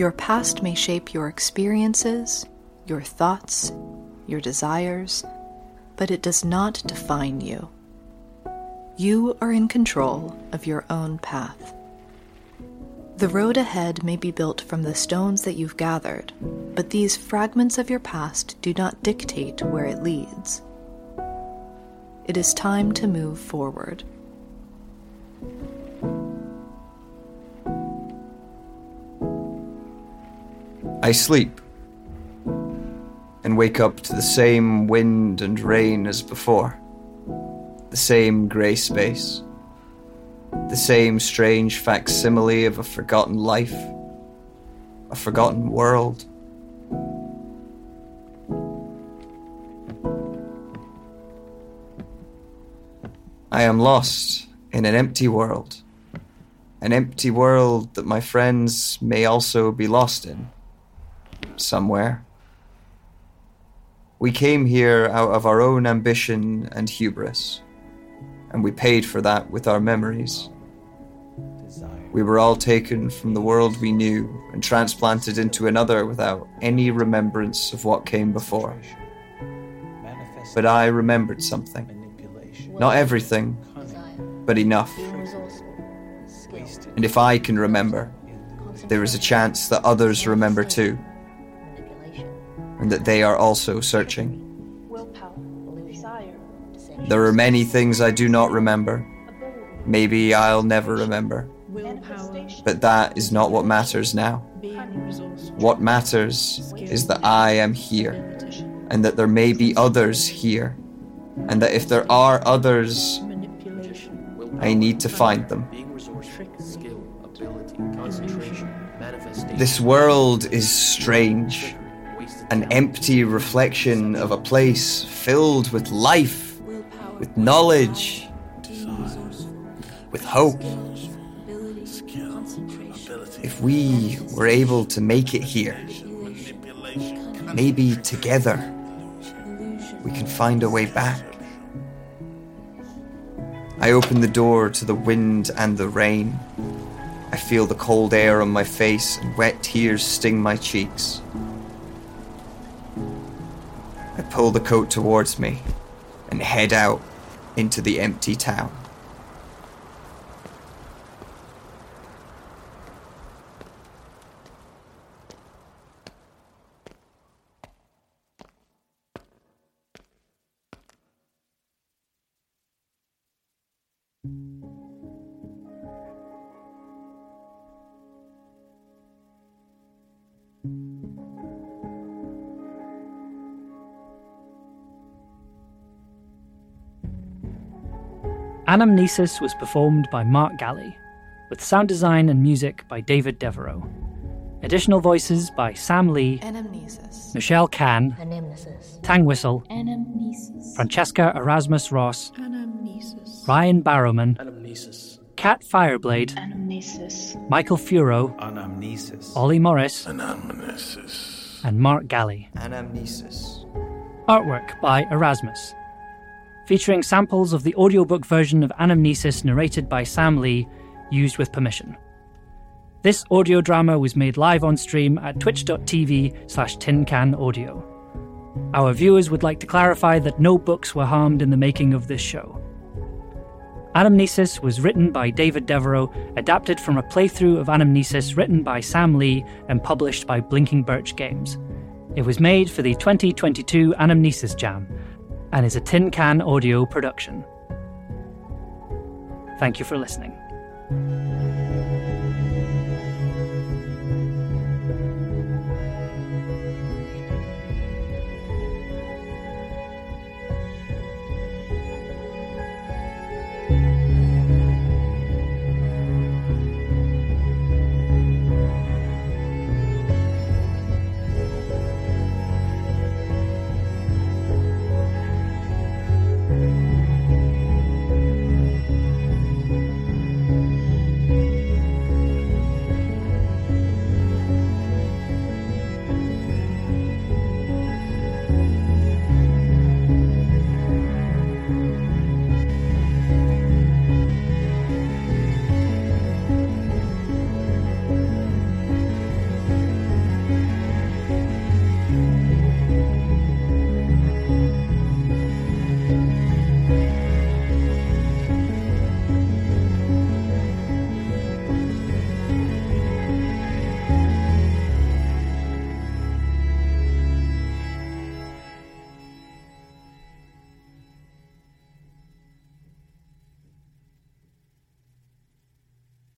Your past may shape your experiences, your thoughts, your desires, but it does not define you. You are in control of your own path. The road ahead may be built from the stones that you've gathered, but these fragments of your past do not dictate where it leads. It is time to move forward. I sleep and wake up to the same wind and rain as before, the same grey space, the same strange facsimile of a forgotten life, a forgotten world. I am lost in an empty world, an empty world that my friends may also be lost in somewhere. We came here out of our own ambition and hubris, and we paid for that with our memories. We were all taken from the world we knew and transplanted into another without any remembrance of what came before. But I remembered something. Not everything, but enough. And if I can remember, there is a chance that others remember too and that they are also searching. There are many things I do not remember. Maybe I'll never remember. But that is not what matters now. What matters is that I am here, and that there may be others here, and that if there are others, I need to find them. This world is strange an empty reflection of a place filled with life, with knowledge, with hope. If we were able to make it here, maybe together, we can find a way back. I open the door to the wind and the rain. I feel the cold air on my face and wet tears sting my cheeks. Pull the coat towards me and head out into the empty town. Anamnesis was performed by Mark Galley, with sound design and music by David Devereaux. Additional voices by Sam Leigh, Anamnesis. Michelle Can, Anamnesis. Tang Whistle, Anamnesis. Francesca Erasmus Ross, Anamnesis. Ryan Barrowman, Anamnesis. Kat Fireblade, Anamnesis. Michael Furo, Anamnesis. Ollie Morris, Anamnesis. and Mark Galley. Anamnesis. Artwork by Erasmus. Featuring samples of the audiobook version of Anamnesis narrated by Sam Leigh, used with permission. This audio drama was made live on stream at twitch.tv slash tincanaudio. Our viewers would like to clarify that no books were harmed in the making of this show. Anamnesis was written by David Devereaux, adapted from a playthrough of Anamnesis written by Sam Leigh and published by Blinking Birch Games. It was made for the 2022 Anamnesis Jam and is a Tin Can Audio production. Thank you for listening.